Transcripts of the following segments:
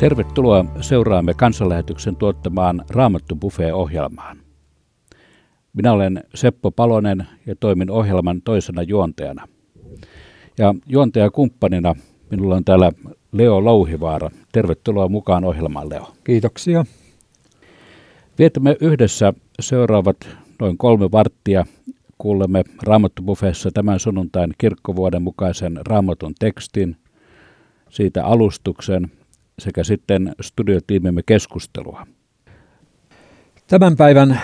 Tervetuloa seuraamme kansanlähetyksen tuottamaan Raamattu Buffet-ohjelmaan. Minä olen Seppo Palonen ja toimin ohjelman toisena juontajana. Ja juontajakumppanina minulla on täällä Leo Louhivaara. Tervetuloa mukaan ohjelmaan, Leo. Kiitoksia. Vietämme yhdessä seuraavat noin kolme varttia. Kuulemme Raamattubuffeessa tämän sunnuntain kirkkovuoden mukaisen raamatun tekstin, siitä alustuksen sekä sitten studiotiimimme keskustelua. Tämän päivän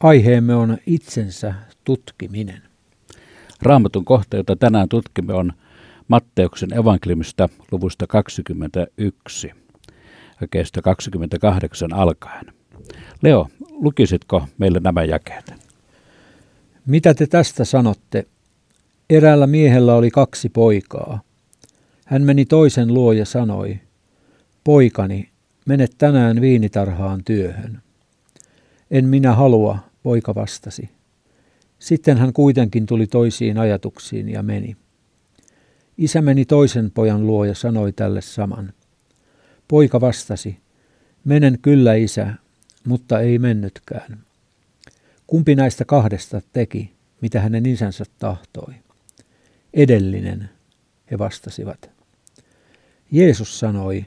aiheemme on itsensä tutkiminen. Raamatun kohta, jota tänään tutkimme, on Matteuksen evankeliumista luvusta 21, jakeesta 28 alkaen. Leo, lukisitko meille nämä jakeet? Mitä te tästä sanotte? Eräällä miehellä oli kaksi poikaa. Hän meni toisen luo ja sanoi, Poikani, mene tänään viinitarhaan työhön. En minä halua, poika vastasi. Sitten hän kuitenkin tuli toisiin ajatuksiin ja meni. Isä meni toisen pojan luo ja sanoi tälle saman. Poika vastasi, menen kyllä isä, mutta ei mennytkään. Kumpi näistä kahdesta teki, mitä hänen isänsä tahtoi? Edellinen, he vastasivat. Jeesus sanoi,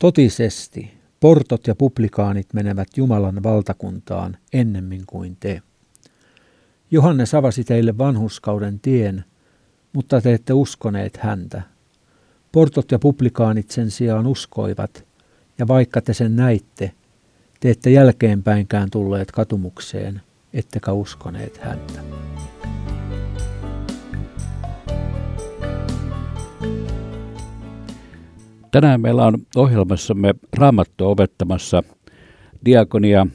totisesti portot ja publikaanit menevät Jumalan valtakuntaan ennemmin kuin te. Johannes avasi teille vanhuskauden tien, mutta te ette uskoneet häntä. Portot ja publikaanit sen sijaan uskoivat, ja vaikka te sen näitte, te ette jälkeenpäinkään tulleet katumukseen, ettekä uskoneet häntä. Tänään meillä on ohjelmassamme Raamattu opettamassa diakonia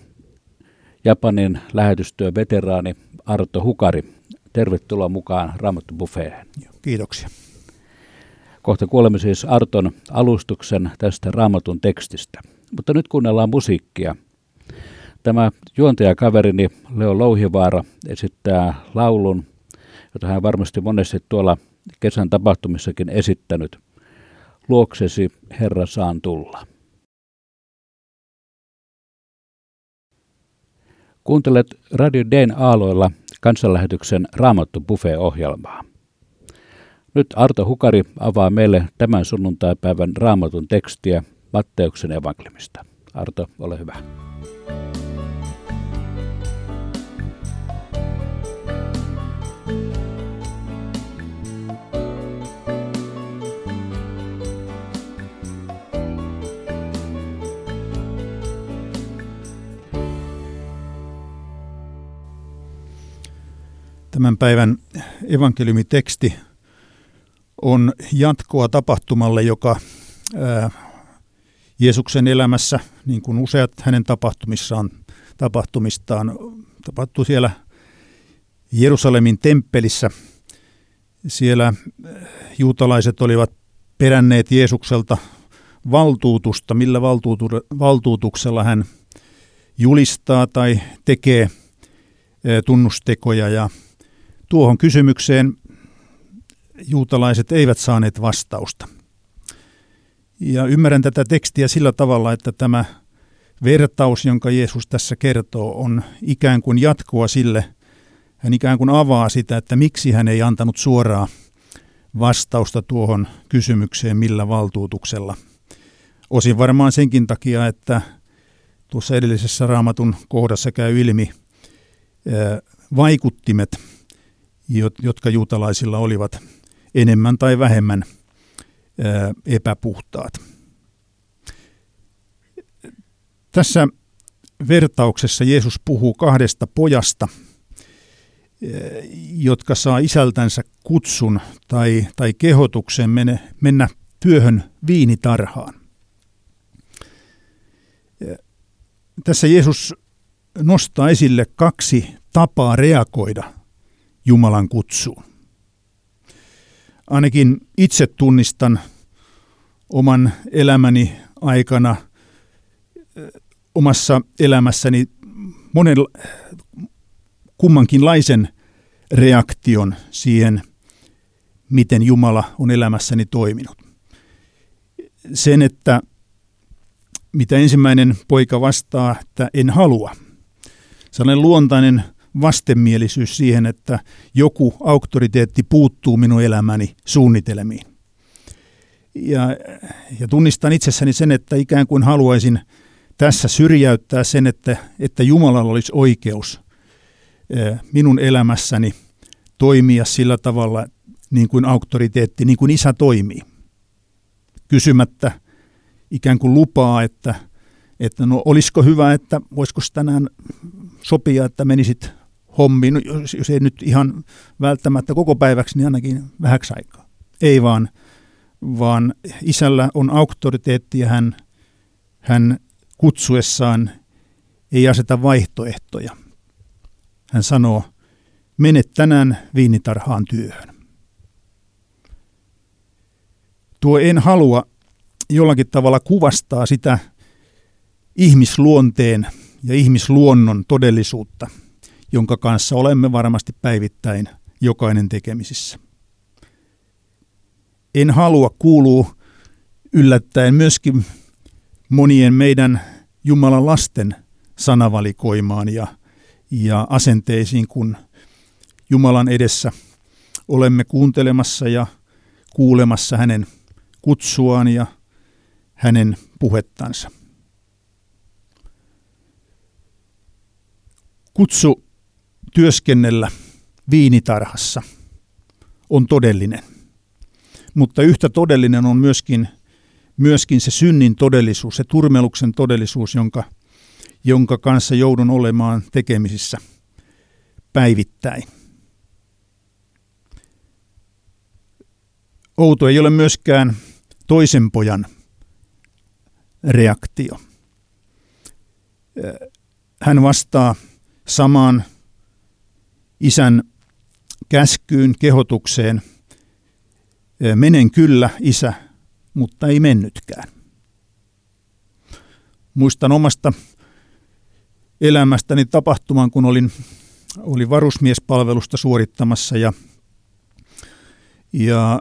Japanin lähetystyön veteraani Arto Hukari. Tervetuloa mukaan Raamattu Buffeehen. Kiitoksia. Kohta kuulemme siis Arton alustuksen tästä Raamatun tekstistä. Mutta nyt kuunnellaan musiikkia. Tämä juontajakaverini Leo Louhivaara esittää laulun, jota hän varmasti monesti tuolla kesän tapahtumissakin esittänyt. Luoksesi, Herra, saan tulla. Kuuntelet Radio Dayn aaloilla kansanlähetyksen Raamattu Buffet-ohjelmaa. Nyt Arto Hukari avaa meille tämän sunnuntaipäivän Raamatun tekstiä Matteuksen evankeliumista. Arto, ole hyvä. Tämän päivän evankeliumiteksti on jatkoa tapahtumalle, joka Jeesuksen elämässä, niin kuin useat hänen tapahtumissaan, tapahtumistaan, tapahtui siellä Jerusalemin temppelissä. Siellä juutalaiset olivat peränneet Jeesukselta valtuutusta, millä valtuutuksella hän julistaa tai tekee tunnustekoja ja Tuohon kysymykseen juutalaiset eivät saaneet vastausta. Ja ymmärrän tätä tekstiä sillä tavalla, että tämä vertaus, jonka Jeesus tässä kertoo, on ikään kuin jatkoa sille, hän ikään kuin avaa sitä, että miksi hän ei antanut suoraa vastausta tuohon kysymykseen millä valtuutuksella. Osin varmaan senkin takia, että tuossa edellisessä raamatun kohdassa käy ilmi vaikuttimet, jotka juutalaisilla olivat enemmän tai vähemmän epäpuhtaat. Tässä vertauksessa Jeesus puhuu kahdesta pojasta, jotka saa isältänsä kutsun tai, tai kehotuksen mennä, työhön viinitarhaan. Tässä Jeesus nostaa esille kaksi tapaa reagoida Jumalan kutsuun. Ainakin itse tunnistan oman elämäni aikana, omassa elämässäni monen kummankinlaisen reaktion siihen, miten Jumala on elämässäni toiminut. Sen, että mitä ensimmäinen poika vastaa, että en halua. Sellainen luontainen vastenmielisyys siihen, että joku auktoriteetti puuttuu minun elämäni suunnitelmiin. Ja, ja tunnistan itsessäni sen, että ikään kuin haluaisin tässä syrjäyttää sen, että, että Jumalalla olisi oikeus minun elämässäni toimia sillä tavalla niin kuin auktoriteetti, niin kuin isä toimii. Kysymättä ikään kuin lupaa, että, että no olisiko hyvä, että voisiko tänään sopia, että menisit hommiin, no, jos, jos ei nyt ihan välttämättä koko päiväksi, niin ainakin vähäksi aikaa. Ei vaan, vaan isällä on auktoriteetti ja hän, hän kutsuessaan ei aseta vaihtoehtoja. Hän sanoo, mene tänään viinitarhaan työhön. Tuo en halua jollakin tavalla kuvastaa sitä ihmisluonteen ja ihmisluonnon todellisuutta, jonka kanssa olemme varmasti päivittäin jokainen tekemisissä. En halua kuuluu yllättäen myöskin monien meidän Jumalan lasten sanavalikoimaan ja, ja asenteisiin, kun Jumalan edessä olemme kuuntelemassa ja kuulemassa hänen kutsuaan ja hänen puhettansa. Kutsu työskennellä viinitarhassa on todellinen, mutta yhtä todellinen on myöskin, myöskin se synnin todellisuus, se turmeluksen todellisuus, jonka, jonka kanssa joudun olemaan tekemisissä päivittäin. Outo ei ole myöskään toisen pojan reaktio. Hän vastaa samaan isän käskyyn, kehotukseen. Menen kyllä, isä, mutta ei mennytkään. Muistan omasta elämästäni tapahtuman, kun olin, olin varusmiespalvelusta suorittamassa ja, ja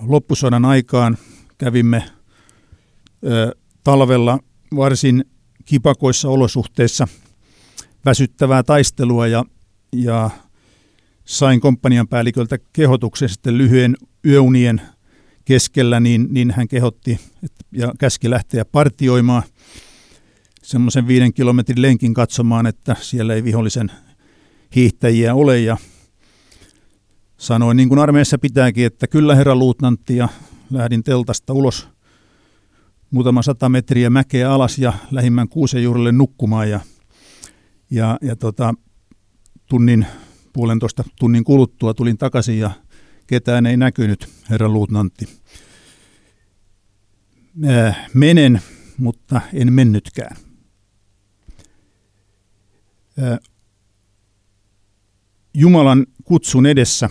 loppusodan aikaan kävimme ö, talvella varsin kipakoissa olosuhteissa väsyttävää taistelua ja, ja sain komppanian päälliköltä kehotuksen sitten lyhyen yöunien keskellä, niin, niin hän kehotti että, ja käski lähteä partioimaan semmoisen viiden kilometrin lenkin katsomaan, että siellä ei vihollisen hiihtäjiä ole. Ja sanoin niin kuin armeijassa pitääkin, että kyllä herra luutnantti ja lähdin teltasta ulos muutama sata metriä mäkeä alas ja lähimmän kuusen juurelle nukkumaan. Ja, ja, ja tota, tunnin, puolentoista tunnin kuluttua tulin takaisin ja ketään ei näkynyt, herra luutnantti. Menen, mutta en mennytkään. Jumalan kutsun edessä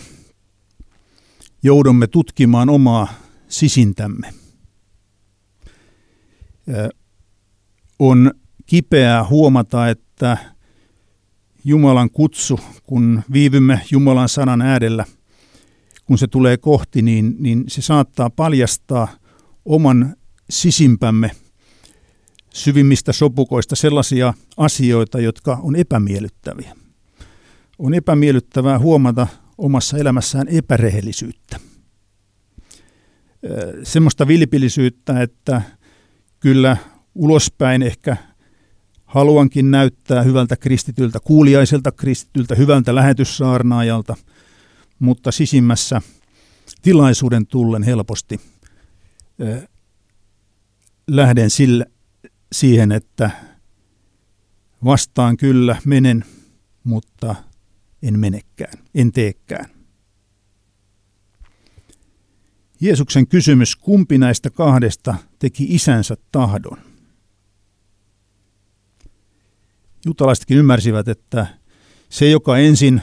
joudumme tutkimaan omaa sisintämme. On kipeää huomata, että Jumalan kutsu, kun viivymme Jumalan sanan äärellä, kun se tulee kohti, niin, niin se saattaa paljastaa oman sisimpämme syvimmistä sopukoista sellaisia asioita, jotka on epämiellyttäviä. On epämiellyttävää huomata omassa elämässään epärehellisyyttä. Semmoista vilpillisyyttä, että kyllä ulospäin ehkä haluankin näyttää hyvältä kristityltä, kuuliaiselta kristityltä, hyvältä lähetyssaarnaajalta, mutta sisimmässä tilaisuuden tullen helposti lähden sille, siihen, että vastaan kyllä, menen, mutta en menekään, en teekään. Jeesuksen kysymys, kumpi näistä kahdesta teki isänsä tahdon? Juutalaisetkin ymmärsivät, että se, joka ensin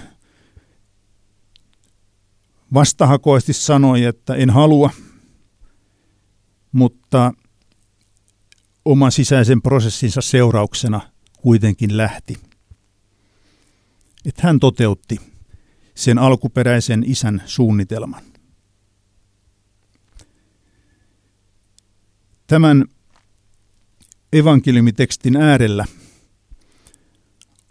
vastahakoisesti sanoi, että en halua, mutta oman sisäisen prosessinsa seurauksena kuitenkin lähti. Että hän toteutti sen alkuperäisen isän suunnitelman. Tämän evankeliumitekstin äärellä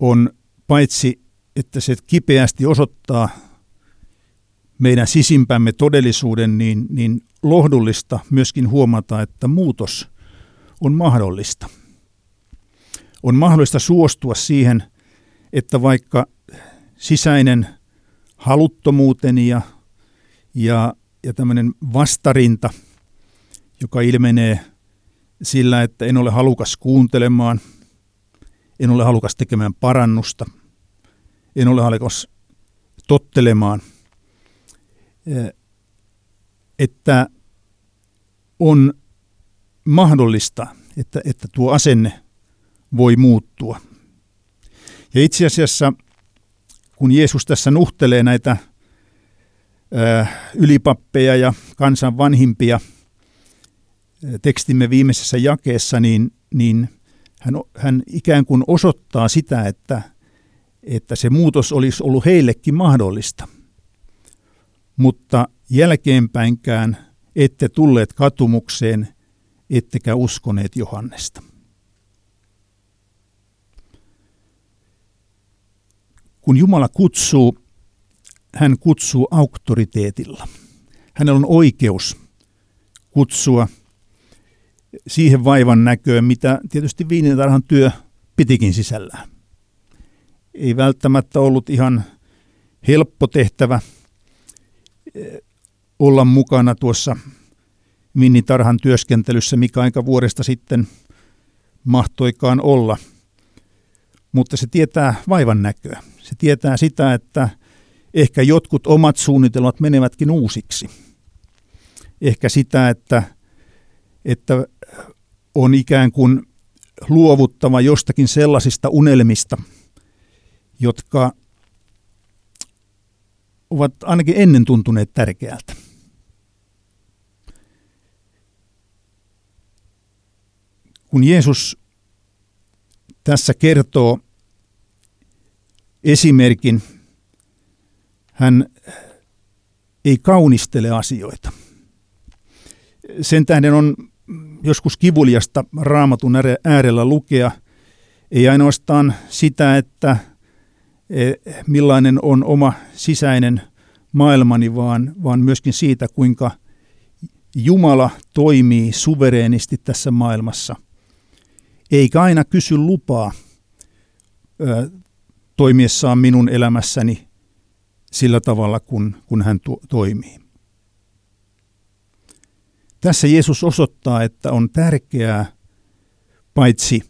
on paitsi, että se kipeästi osoittaa meidän sisimpämme todellisuuden, niin, niin lohdullista myöskin huomata, että muutos on mahdollista. On mahdollista suostua siihen, että vaikka sisäinen haluttomuuteni ja, ja, ja tämmöinen vastarinta, joka ilmenee sillä, että en ole halukas kuuntelemaan, en ole halukas tekemään parannusta, en ole halukas tottelemaan, että on mahdollista, että, että tuo asenne voi muuttua. Ja itse asiassa, kun Jeesus tässä nuhtelee näitä ylipappeja ja kansan vanhimpia tekstimme viimeisessä jakeessa, niin, niin hän, hän ikään kuin osoittaa sitä, että, että se muutos olisi ollut heillekin mahdollista. Mutta jälkeenpäinkään ette tulleet katumukseen, ettekä uskoneet Johannesta. Kun Jumala kutsuu, hän kutsuu auktoriteetilla. Hänellä on oikeus kutsua siihen vaivan näköön, mitä tietysti viinitarhan työ pitikin sisällään. Ei välttämättä ollut ihan helppo tehtävä eh, olla mukana tuossa viinitarhan työskentelyssä, mikä aika vuodesta sitten mahtoikaan olla. Mutta se tietää vaivan näköä. Se tietää sitä, että ehkä jotkut omat suunnitelmat menevätkin uusiksi. Ehkä sitä, että, että on ikään kuin luovuttava jostakin sellaisista unelmista, jotka ovat ainakin ennen tuntuneet tärkeältä. Kun Jeesus tässä kertoo esimerkin, hän ei kaunistele asioita. Sen tähden on joskus kivuliasta raamatun äärellä lukea, ei ainoastaan sitä, että e, millainen on oma sisäinen maailmani, vaan, vaan myöskin siitä, kuinka Jumala toimii suvereenisti tässä maailmassa, eikä aina kysy lupaa ö, toimiessaan minun elämässäni sillä tavalla, kun, kun hän to, toimii. Tässä Jeesus osoittaa, että on tärkeää paitsi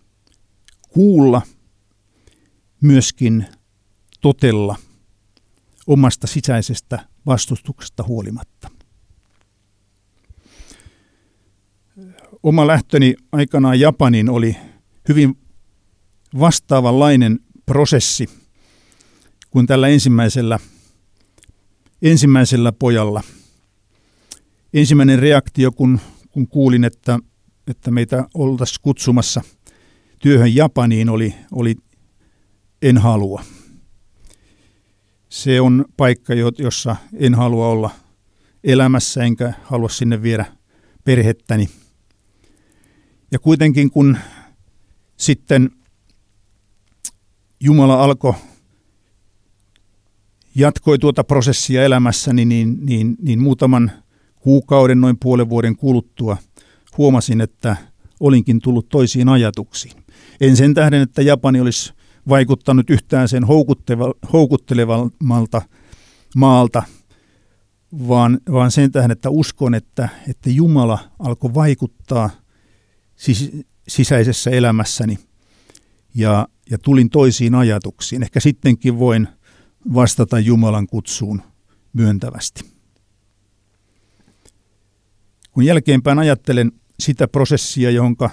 kuulla, myöskin totella omasta sisäisestä vastustuksesta huolimatta. Oma lähtöni aikanaan Japanin oli hyvin vastaavanlainen prosessi kuin tällä ensimmäisellä, ensimmäisellä pojalla – ensimmäinen reaktio, kun, kun kuulin, että, että meitä oltaisiin kutsumassa työhön Japaniin, oli, oli en halua. Se on paikka, jossa en halua olla elämässä, enkä halua sinne viedä perhettäni. Ja kuitenkin kun sitten Jumala alkoi jatkoi tuota prosessia elämässäni, niin, niin, niin muutaman Kuukauden noin puolen vuoden kuluttua huomasin, että olinkin tullut toisiin ajatuksiin. En sen tähden, että Japani olisi vaikuttanut yhtään sen houkuttelevalta maalta, vaan, vaan sen tähden, että uskon, että, että Jumala alkoi vaikuttaa sis, sisäisessä elämässäni ja, ja tulin toisiin ajatuksiin. Ehkä sittenkin voin vastata Jumalan kutsuun myöntävästi. Kun jälkeenpäin ajattelen sitä prosessia, jonka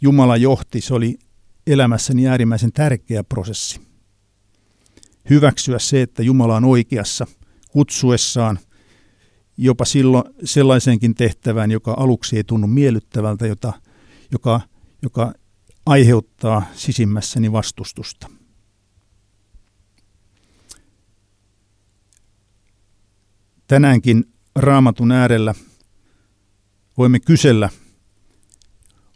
Jumala johti, se oli elämässäni äärimmäisen tärkeä prosessi. Hyväksyä se, että Jumala on oikeassa kutsuessaan jopa silloin sellaiseenkin tehtävään, joka aluksi ei tunnu miellyttävältä, jota, joka, joka aiheuttaa sisimmässäni vastustusta. Tänäänkin raamatun äärellä voimme kysellä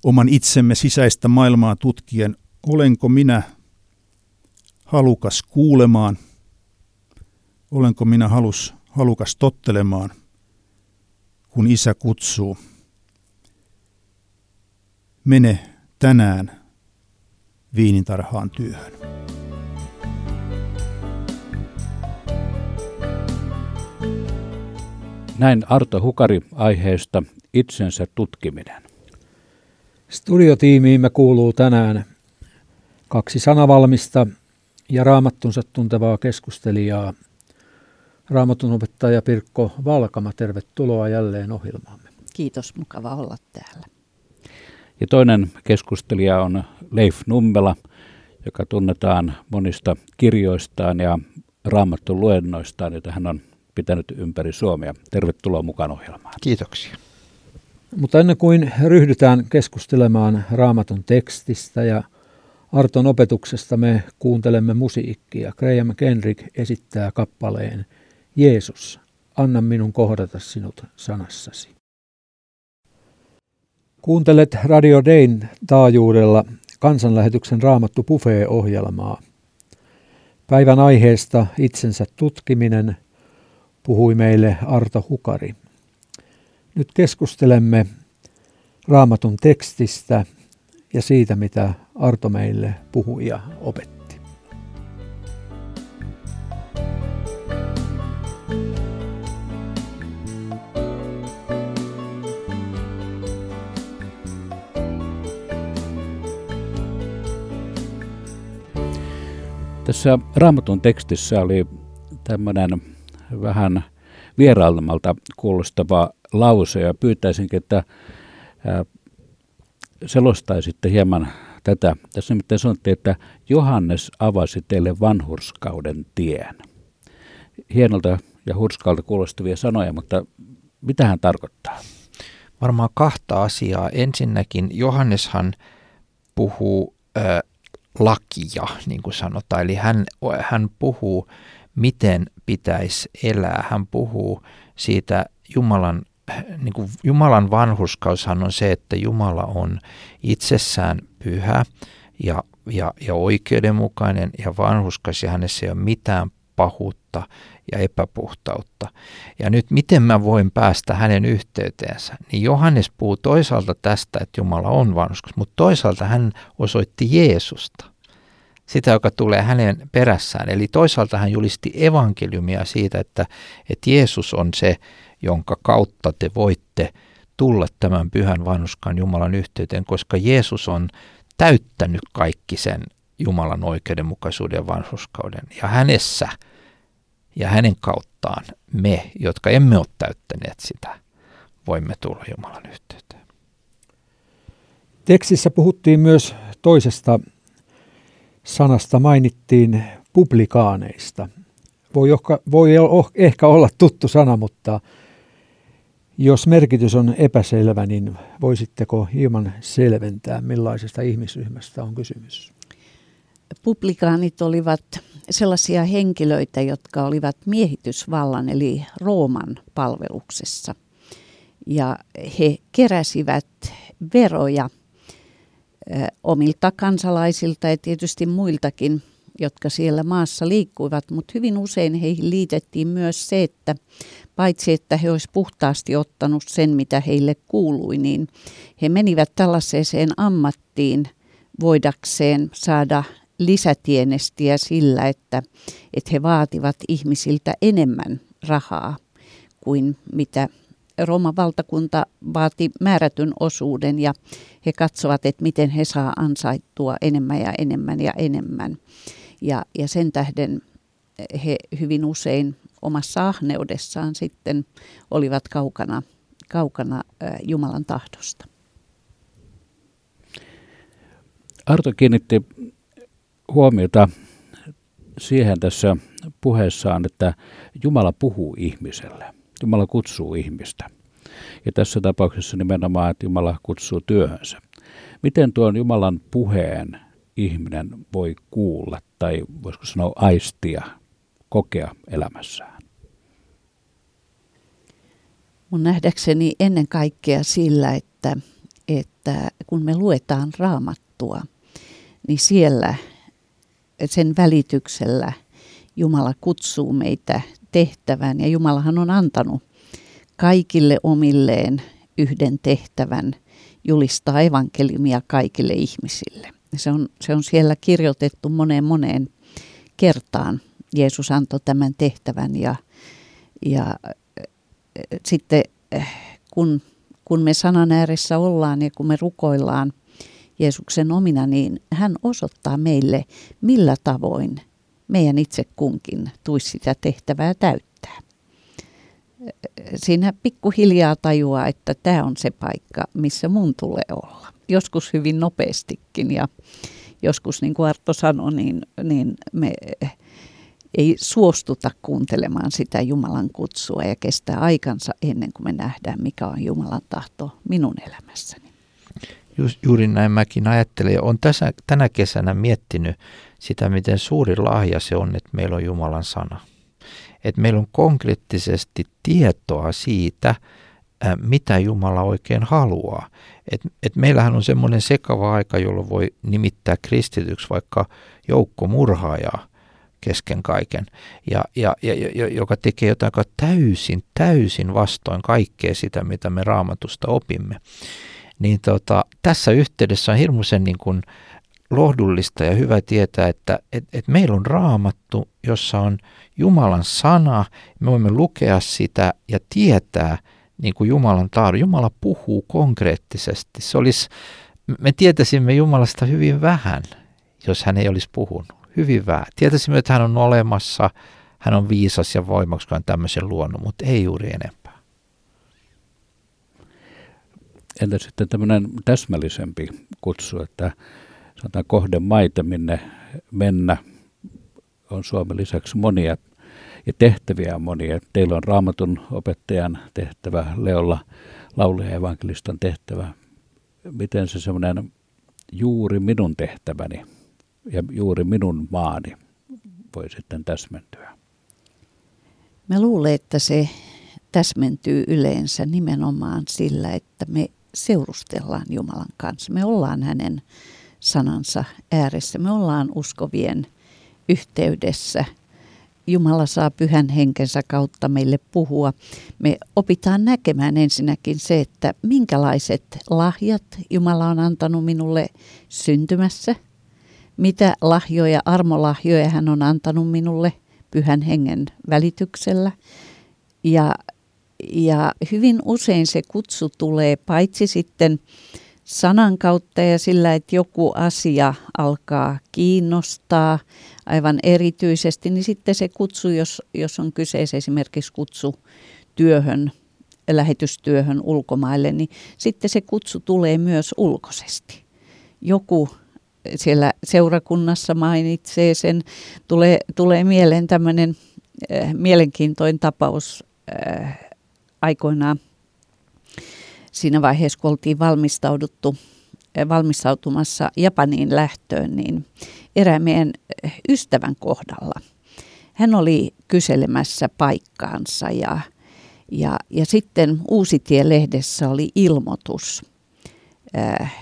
oman itsemme sisäistä maailmaa tutkien, olenko minä halukas kuulemaan, olenko minä halus, halukas tottelemaan, kun isä kutsuu. Mene tänään viinintarhaan työhön. Näin Arto Hukari aiheesta itsensä tutkiminen. Studiotiimiimme kuuluu tänään kaksi sanavalmista ja raamattunsa tuntevaa keskustelijaa. Raamatun opettaja Pirkko Valkama, tervetuloa jälleen ohjelmaamme. Kiitos, mukava olla täällä. Ja toinen keskustelija on Leif Nummela, joka tunnetaan monista kirjoistaan ja raamattun luennoistaan, joita hän on pitänyt ympäri Suomea. Tervetuloa mukaan ohjelmaan. Kiitoksia. Mutta ennen kuin ryhdytään keskustelemaan raamatun tekstistä ja Arton opetuksesta me kuuntelemme musiikkia. Graham Kenrick esittää kappaleen Jeesus, anna minun kohdata sinut sanassasi. Kuuntelet Radio Dayn taajuudella kansanlähetyksen Raamattu Buffet-ohjelmaa. Päivän aiheesta itsensä tutkiminen puhui meille Arto Hukari. Nyt keskustelemme Raamatun tekstistä ja siitä, mitä Arto meille puhui ja opetti. Tässä Raamatun tekstissä oli tämmöinen vähän vierailmalta kuulostava lause ja pyytäisinkin, että selostaisitte hieman tätä. Tässä nimittäin sanottiin, että Johannes avasi teille vanhurskauden tien. Hienolta ja hurskalta kuulostavia sanoja, mutta mitä hän tarkoittaa? Varmaan kahta asiaa. Ensinnäkin Johanneshan puhuu äh, lakia, niin kuin sanotaan. Eli hän, hän puhuu, miten pitäisi elää. Hän puhuu siitä Jumalan, niin kuin Jumalan vanhuskaushan on se, että Jumala on itsessään pyhä ja, ja, ja oikeudenmukainen ja vanhuskas ja hänessä ei ole mitään pahuutta ja epäpuhtautta. Ja nyt miten mä voin päästä hänen yhteyteensä? Niin Johannes puhuu toisaalta tästä, että Jumala on vanhuskas, mutta toisaalta hän osoitti Jeesusta, sitä, joka tulee hänen perässään. Eli toisaalta hän julisti evankeliumia siitä, että, että Jeesus on se, jonka kautta te voitte tulla tämän pyhän vanhuskan Jumalan yhteyteen, koska Jeesus on täyttänyt kaikki sen Jumalan oikeudenmukaisuuden ja vanhuskauden. Ja hänessä ja hänen kauttaan me, jotka emme ole täyttäneet sitä, voimme tulla Jumalan yhteyteen. Tekstissä puhuttiin myös toisesta sanasta, mainittiin publikaaneista. Voi, ohka, voi ehkä olla tuttu sana, mutta jos merkitys on epäselvä, niin voisitteko hieman selventää, millaisesta ihmisryhmästä on kysymys? Publikaanit olivat sellaisia henkilöitä, jotka olivat miehitysvallan eli Rooman palveluksessa. Ja he keräsivät veroja omilta kansalaisilta ja tietysti muiltakin, jotka siellä maassa liikkuivat, mutta hyvin usein heihin liitettiin myös se, että paitsi että he olisivat puhtaasti ottanut sen, mitä heille kuului, niin he menivät tällaiseen ammattiin voidakseen saada lisätienestiä sillä, että, että he vaativat ihmisiltä enemmän rahaa kuin mitä Rooman valtakunta vaati määrätyn osuuden ja he katsovat, että miten he saa ansaittua enemmän ja enemmän ja enemmän. Ja, ja sen tähden he hyvin usein omassa ahneudessaan sitten olivat kaukana, kaukana Jumalan tahdosta. Arto kiinnitti huomiota siihen tässä puheessaan, että Jumala puhuu ihmiselle. Jumala kutsuu ihmistä. Ja tässä tapauksessa nimenomaan, että Jumala kutsuu työhönsä. Miten tuon Jumalan puheen ihminen voi kuulla tai voisiko sanoa aistia, kokea elämässään? Mun nähdäkseni ennen kaikkea sillä, että että kun me luetaan raamattua, niin siellä sen välityksellä Jumala kutsuu meitä tehtävään ja Jumalahan on antanut kaikille omilleen yhden tehtävän julistaa evankeliumia kaikille ihmisille. Se on, se on siellä kirjoitettu moneen moneen kertaan. Jeesus antoi tämän tehtävän ja, ja sitten kun, kun me sanan ääressä ollaan ja kun me rukoillaan Jeesuksen omina, niin hän osoittaa meille, millä tavoin meidän itse kunkin tuisi sitä tehtävää täyttää. Siinä pikkuhiljaa tajuaa, että tämä on se paikka, missä mun tulee olla. Joskus hyvin nopeastikin ja joskus, niin kuin Arto sanoi, niin, niin me ei suostuta kuuntelemaan sitä Jumalan kutsua ja kestää aikansa ennen kuin me nähdään, mikä on Jumalan tahto minun elämässäni. Juuri näin mäkin ajattelen. Olen tässä, tänä kesänä miettinyt sitä, miten suuri lahja se on, että meillä on Jumalan sana. Että meillä on konkreettisesti tietoa siitä, mitä Jumala oikein haluaa. Et, et meillähän on semmoinen sekava aika, jolloin voi nimittää kristityksi vaikka joukko murhaajaa kesken kaiken, ja, ja, ja, joka tekee jotain täysin, täysin vastoin kaikkea sitä, mitä me raamatusta opimme. Niin tota, tässä yhteydessä on hirmuisen niin kuin lohdullista ja hyvä tietää, että et, et meillä on raamattu, jossa on Jumalan sana, me voimme lukea sitä ja tietää niin kuin Jumalan tahdon. Jumala puhuu konkreettisesti. Se olisi, me tietäisimme Jumalasta hyvin vähän, jos hän ei olisi puhunut hyvin vähän. Tietäisimme, että hän on olemassa, hän on viisas ja hän tämmöisen luonnon, mutta ei juuri enempää. Entä sitten tämmöinen täsmällisempi kutsu, että sanotaan kohden maita, minne mennä, on Suomen lisäksi monia ja tehtäviä on monia. Teillä on raamatun opettajan tehtävä, Leolla lauluja evankelistan tehtävä. Miten se semmoinen juuri minun tehtäväni ja juuri minun maani voi sitten täsmentyä? Mä luulen, että se täsmentyy yleensä nimenomaan sillä, että me seurustellaan Jumalan kanssa. Me ollaan hänen sanansa ääressä. Me ollaan uskovien yhteydessä. Jumala saa pyhän henkensä kautta meille puhua. Me opitaan näkemään ensinnäkin se, että minkälaiset lahjat Jumala on antanut minulle syntymässä – mitä lahjoja, armolahjoja hän on antanut minulle pyhän hengen välityksellä. Ja, ja hyvin usein se kutsu tulee paitsi sitten sanan kautta ja sillä, että joku asia alkaa kiinnostaa aivan erityisesti, niin sitten se kutsu, jos, jos on kyseessä esimerkiksi kutsu työhön, lähetystyöhön ulkomaille, niin sitten se kutsu tulee myös ulkoisesti. Joku siellä seurakunnassa mainitsee sen. Tulee, tulee mieleen tämmöinen äh, mielenkiintoinen tapaus äh, aikoinaan siinä vaiheessa, kun oltiin valmistauduttu, äh, valmistautumassa Japaniin lähtöön, niin erään meidän äh, ystävän kohdalla. Hän oli kyselemässä paikkaansa ja, ja, ja sitten Uusitie-lehdessä oli ilmoitus äh,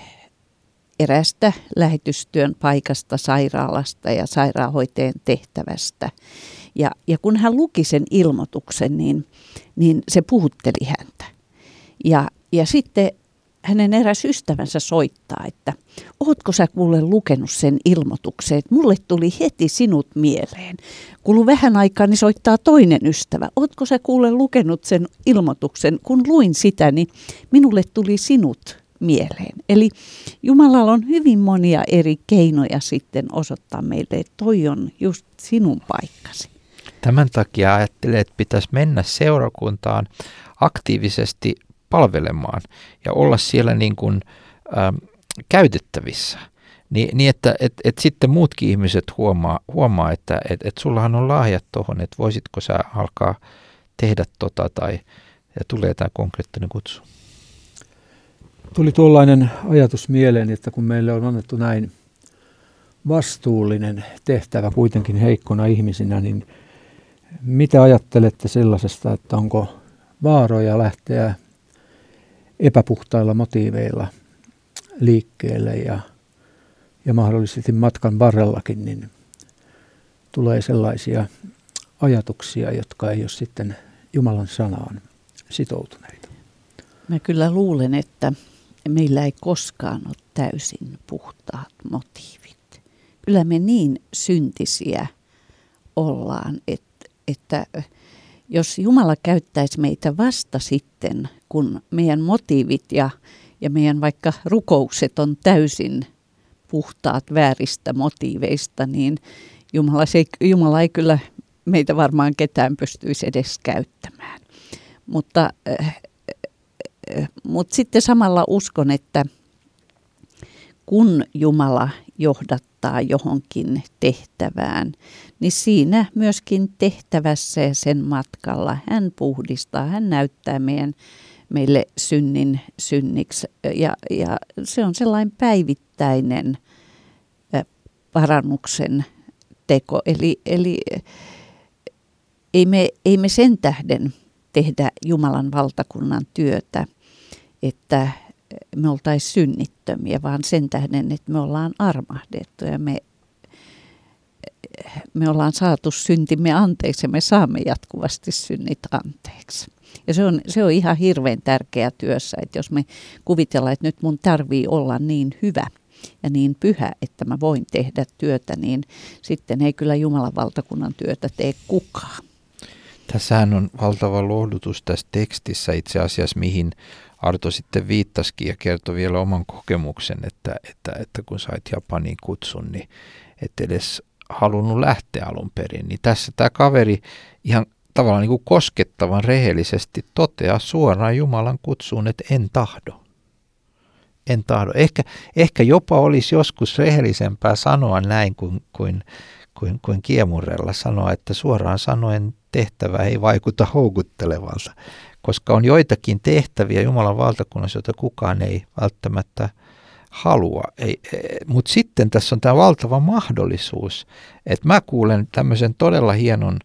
erästä lähetystyön paikasta sairaalasta ja sairaanhoitajan tehtävästä. Ja, ja kun hän luki sen ilmoituksen, niin, niin se puhutteli häntä. Ja, ja sitten hänen eräs ystävänsä soittaa, että ootko sä kuule lukenut sen ilmoituksen, että mulle tuli heti sinut mieleen. Kulu vähän aikaa, niin soittaa toinen ystävä. Ootko sä kuule lukenut sen ilmoituksen? Kun luin sitä, niin minulle tuli sinut mieleen. Eli Jumalalla on hyvin monia eri keinoja sitten osoittaa meille, että toi on just sinun paikkasi. Tämän takia ajattelen, että pitäisi mennä seurakuntaan aktiivisesti palvelemaan ja olla siellä niin kuin, ähm, käytettävissä. Ni, niin, että et, et sitten muutkin ihmiset huomaa, huomaa että et, et sullahan on lahjat tuohon, että voisitko sä alkaa tehdä tota tai ja tulee tämä konkreettinen kutsu. Tuli tuollainen ajatus mieleen, että kun meille on annettu näin vastuullinen tehtävä kuitenkin heikkona ihmisinä, niin mitä ajattelette sellaisesta, että onko vaaroja lähteä epäpuhtailla motiiveilla liikkeelle ja, ja mahdollisesti matkan varrellakin, niin tulee sellaisia ajatuksia, jotka ei ole sitten Jumalan sanaan sitoutuneita. Mä kyllä luulen, että meillä ei koskaan ole täysin puhtaat motiivit. Kyllä me niin syntisiä ollaan, että, että jos Jumala käyttäisi meitä vasta sitten, kun meidän motiivit ja, ja meidän vaikka rukoukset on täysin puhtaat vääristä motiiveista, niin Jumala, se, Jumala ei kyllä meitä varmaan ketään pystyisi edes käyttämään. Mutta, äh, äh, mutta sitten samalla uskon, että kun Jumala johdattaa johonkin tehtävään, niin siinä myöskin tehtävässä ja sen matkalla hän puhdistaa, hän näyttää meidän, meille synnin synniksi. Ja, ja se on sellainen päivittäinen parannuksen teko. Eli, eli ei, me, ei me sen tähden tehdä Jumalan valtakunnan työtä, että me oltaisiin synnittömiä, vaan sen tähden, että me ollaan armahdettu ja me, me ollaan saatu syntimme anteeksi ja me saamme jatkuvasti synnit anteeksi. Ja se on, se on ihan hirveän tärkeä työssä, että jos me kuvitellaan, että nyt mun tarvii olla niin hyvä ja niin pyhä, että mä voin tehdä työtä, niin sitten ei kyllä Jumalan valtakunnan työtä tee kukaan. Tässähän on valtava lohdutus tässä tekstissä itse asiassa, mihin Arto sitten viittasikin ja kertoi vielä oman kokemuksen, että, että, että kun sait Japaniin kutsun, niin et edes halunnut lähteä alun perin. Niin tässä tämä kaveri ihan tavallaan niin kuin koskettavan rehellisesti toteaa suoraan Jumalan kutsuun, että en tahdo. En tahdo. Ehkä, ehkä jopa olisi joskus rehellisempää sanoa näin kuin, kuin, kuin, kuin kiemurella sanoa, että suoraan sanoen tehtävä ei vaikuta houkuttelevalta koska on joitakin tehtäviä Jumalan valtakunnassa, joita kukaan ei välttämättä halua. Ei, e, Mutta sitten tässä on tämä valtava mahdollisuus, että mä kuulen tämmöisen todella hienon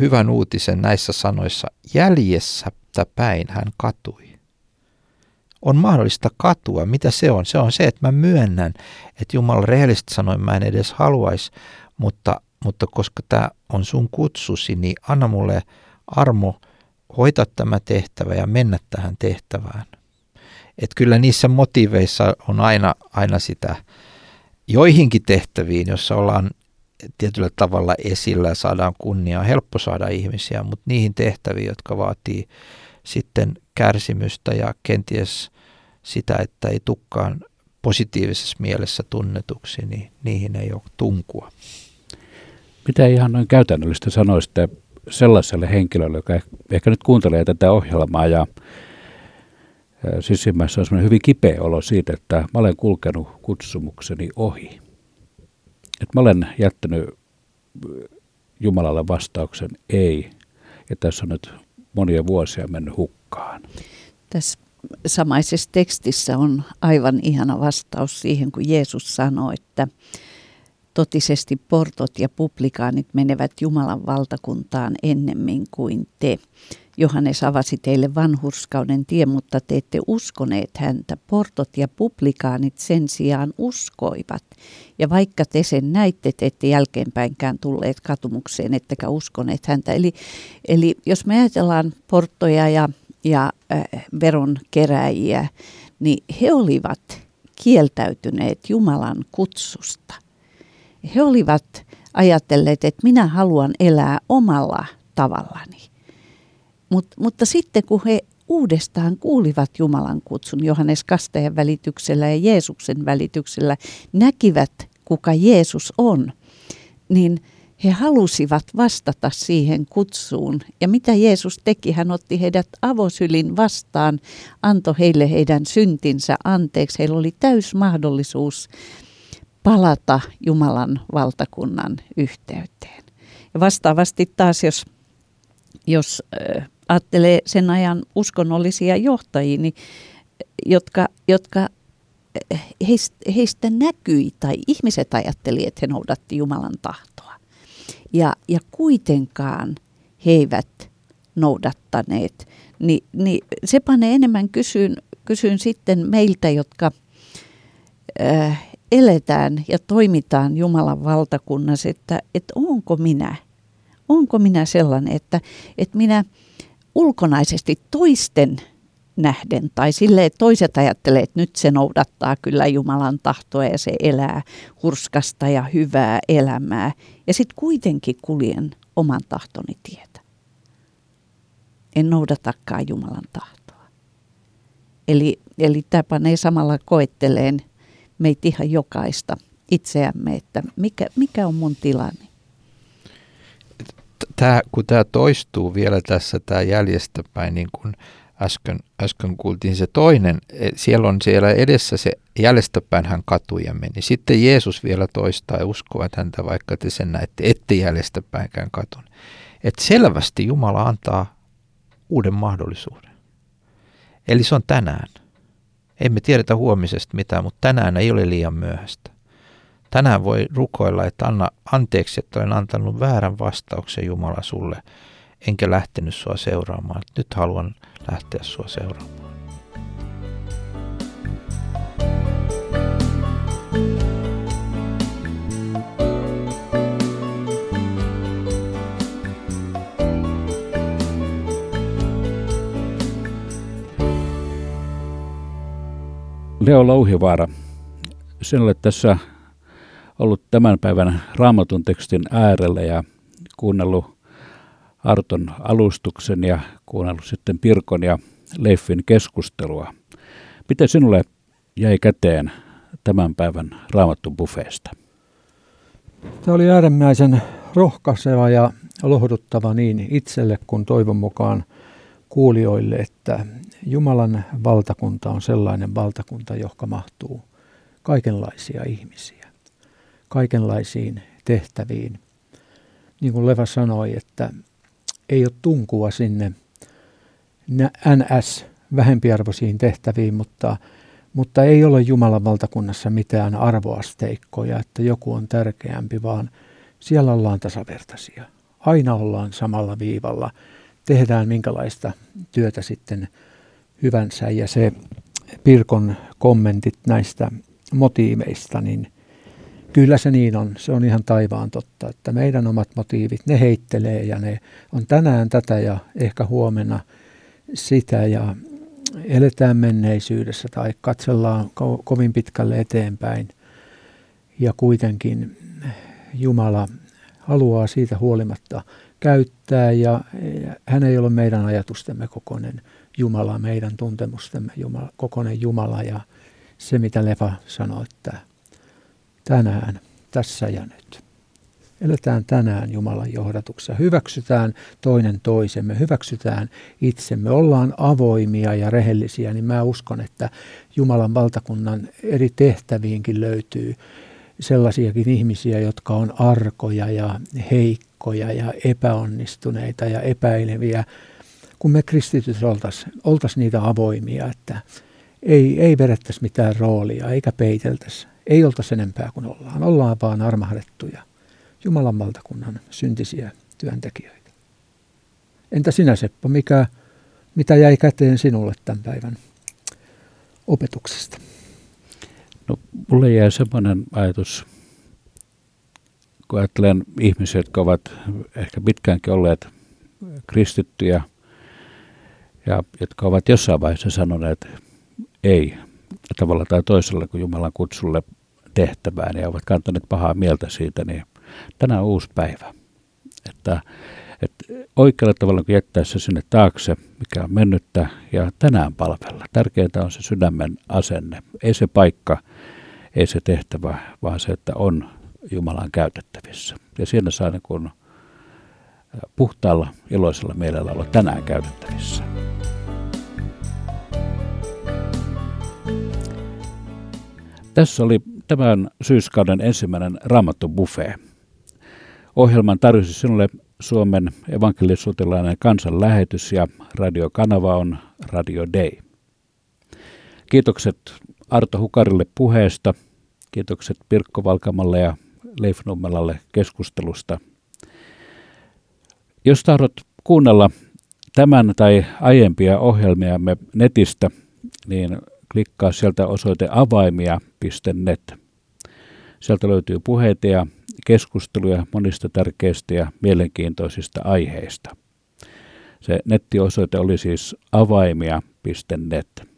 hyvän uutisen näissä sanoissa. Jäljessä päin hän katui. On mahdollista katua. Mitä se on? Se on se, että mä myönnän, että Jumala rehellisesti sanoin, mä en edes haluaisi, mutta, mutta koska tämä on sun kutsusi, niin anna mulle armo hoitaa tämä tehtävä ja mennä tähän tehtävään. Et kyllä niissä motiiveissa on aina, aina sitä joihinkin tehtäviin, jossa ollaan tietyllä tavalla esillä ja saadaan kunniaa, helppo saada ihmisiä, mutta niihin tehtäviin, jotka vaatii sitten kärsimystä ja kenties sitä, että ei tukkaan positiivisessa mielessä tunnetuksi, niin niihin ei ole tunkua. Mitä ihan noin käytännöllistä sanoisitte sellaiselle henkilölle, joka ehkä nyt kuuntelee tätä ohjelmaa ja sisimmässä on semmoinen hyvin kipeä olo siitä, että mä olen kulkenut kutsumukseni ohi. Että mä olen jättänyt Jumalalle vastauksen ei, ja tässä on nyt monia vuosia mennyt hukkaan. Tässä samaisessa tekstissä on aivan ihana vastaus siihen, kun Jeesus sanoi, että Totisesti portot ja publikaanit menevät Jumalan valtakuntaan ennemmin kuin te. Johannes avasi teille vanhurskauden tie, mutta te ette uskoneet häntä. Portot ja publikaanit sen sijaan uskoivat. Ja vaikka te sen näitte, te ette jälkeenpäinkään tulleet katumukseen, ettekä uskoneet häntä. Eli, eli jos me ajatellaan porttoja ja, ja äh, veronkeräjiä, niin he olivat kieltäytyneet Jumalan kutsusta – he olivat ajatelleet, että minä haluan elää omalla tavallani. Mut, mutta sitten kun he uudestaan kuulivat Jumalan kutsun Johannes Kastajan välityksellä ja Jeesuksen välityksellä, näkivät kuka Jeesus on, niin he halusivat vastata siihen kutsuun. Ja mitä Jeesus teki? Hän otti heidät avosylin vastaan, antoi heille heidän syntinsä anteeksi. Heillä oli täys mahdollisuus palata Jumalan valtakunnan yhteyteen. Ja vastaavasti taas, jos, jos ajattelee sen ajan uskonnollisia johtajia, niin, jotka, jotka heistä, heistä näkyi tai ihmiset ajatteli, että he noudatti Jumalan tahtoa. Ja, ja kuitenkaan he eivät noudattaneet, Ni, niin se panee enemmän kysyyn, kysyyn sitten meiltä, jotka – äh, eletään ja toimitaan Jumalan valtakunnassa, että, että onko minä, onko minä sellainen, että, että minä ulkonaisesti toisten nähden tai sille, että toiset ajattelee, että nyt se noudattaa kyllä Jumalan tahtoa ja se elää hurskasta ja hyvää elämää. Ja sitten kuitenkin kuljen oman tahtoni tietä. En noudatakaan Jumalan tahtoa. Eli, eli tämä panee samalla koetteleen meitä ihan jokaista itseämme, että mikä, mikä on mun tilanne. Tämä, kun tämä toistuu vielä tässä tämä jäljestäpäin, niin kuin äsken, äsken kuultiin se toinen, e, siellä on siellä edessä se jäljestäpäin hän katui ja meni. Sitten Jeesus vielä toistaa ja uskovat häntä, vaikka te sen näette, ette jäljestäpäinkään katun. Että selvästi Jumala antaa uuden mahdollisuuden. Eli se on tänään. Emme tiedetä huomisesta mitään, mutta tänään ei ole liian myöhäistä. Tänään voi rukoilla, että anna anteeksi, että olen antanut väärän vastauksen Jumala sulle, enkä lähtenyt sua seuraamaan. Nyt haluan lähteä sua seuraamaan. Leo Louhivaara, sinulle tässä ollut tämän päivän raamatun tekstin äärellä ja kuunnellut Arton alustuksen ja kuunnellut sitten Pirkon ja Leiffin keskustelua. Miten sinulle jäi käteen tämän päivän raamatun buffeesta? Tämä oli äärimmäisen rohkaiseva ja lohduttava niin itselle kuin toivon mukaan kuulijoille, että Jumalan valtakunta on sellainen valtakunta, joka mahtuu kaikenlaisia ihmisiä, kaikenlaisiin tehtäviin. Niin kuin Leva sanoi, että ei ole tunkua sinne NS vähempiarvoisiin tehtäviin, mutta, mutta ei ole Jumalan valtakunnassa mitään arvoasteikkoja, että joku on tärkeämpi, vaan siellä ollaan tasavertaisia. Aina ollaan samalla viivalla. Tehdään minkälaista työtä sitten hyvänsä ja se Pirkon kommentit näistä motiiveista, niin kyllä se niin on. Se on ihan taivaan totta, että meidän omat motiivit, ne heittelee ja ne on tänään tätä ja ehkä huomenna sitä ja eletään menneisyydessä tai katsellaan ko- kovin pitkälle eteenpäin ja kuitenkin Jumala haluaa siitä huolimatta käyttää ja hän ei ole meidän ajatustemme kokoinen Jumala, meidän tuntemustemme Jumala, kokoinen Jumala ja se mitä Lefa sanoi, että tänään, tässä ja nyt. Eletään tänään Jumalan johdatuksessa. Hyväksytään toinen toisemme, hyväksytään itsemme, ollaan avoimia ja rehellisiä, niin mä uskon, että Jumalan valtakunnan eri tehtäviinkin löytyy sellaisiakin ihmisiä, jotka on arkoja ja heikkoja ja epäonnistuneita ja epäileviä kun me kristityt oltaisiin oltais niitä avoimia, että ei, ei vedettäisi mitään roolia eikä peiteltäisi. Ei oltaisi enempää kuin ollaan. Ollaan vaan armahdettuja Jumalan valtakunnan syntisiä työntekijöitä. Entä sinä Seppo, mikä, mitä jäi käteen sinulle tämän päivän opetuksesta? No, mulle jäi semmoinen ajatus, kun ajattelen ihmisiä, jotka ovat ehkä pitkäänkin olleet kristittyjä – ja jotka ovat jossain vaiheessa sanoneet ei tavalla tai toisella kuin Jumalan kutsulle tehtävään ja ovat kantaneet pahaa mieltä siitä, niin tänään on uusi päivä. Että, että oikealla tavalla kun jättää se sinne taakse, mikä on mennyttä, ja tänään palvella. Tärkeintä on se sydämen asenne. Ei se paikka, ei se tehtävä, vaan se, että on Jumalan käytettävissä. Ja siinä saa niin kuin puhtaalla, iloisella mielellä olla tänään käytettävissä. Tässä oli tämän syyskauden ensimmäinen Raamattu Buffet. Ohjelman tarjosi sinulle Suomen evankelisuutilainen kansanlähetys ja radiokanava on Radio Day. Kiitokset Arto Hukarille puheesta. Kiitokset Pirkko Valkamalle ja Leif Nummelalle keskustelusta. Jos tahdot kuunnella tämän tai aiempia ohjelmiamme netistä, niin klikkaa sieltä osoite avaimia.net. Sieltä löytyy puheita ja keskusteluja monista tärkeistä ja mielenkiintoisista aiheista. Se nettiosoite oli siis avaimia.net.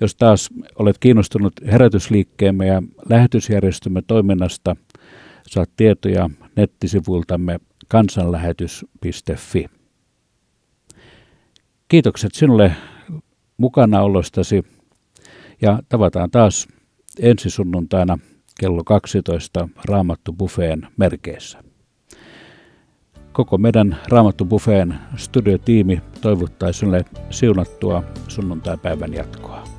Jos taas olet kiinnostunut herätysliikkeemme ja lähetysjärjestömme toiminnasta, saat tietoja nettisivultamme kansanlähetys.fi. Kiitokset sinulle mukanaolostasi ja tavataan taas ensi sunnuntaina kello 12 Raamattu Buffeen merkeissä. Koko meidän Raamattu Buffeen studiotiimi toivottaa sinulle siunattua sunnuntaipäivän jatkoa.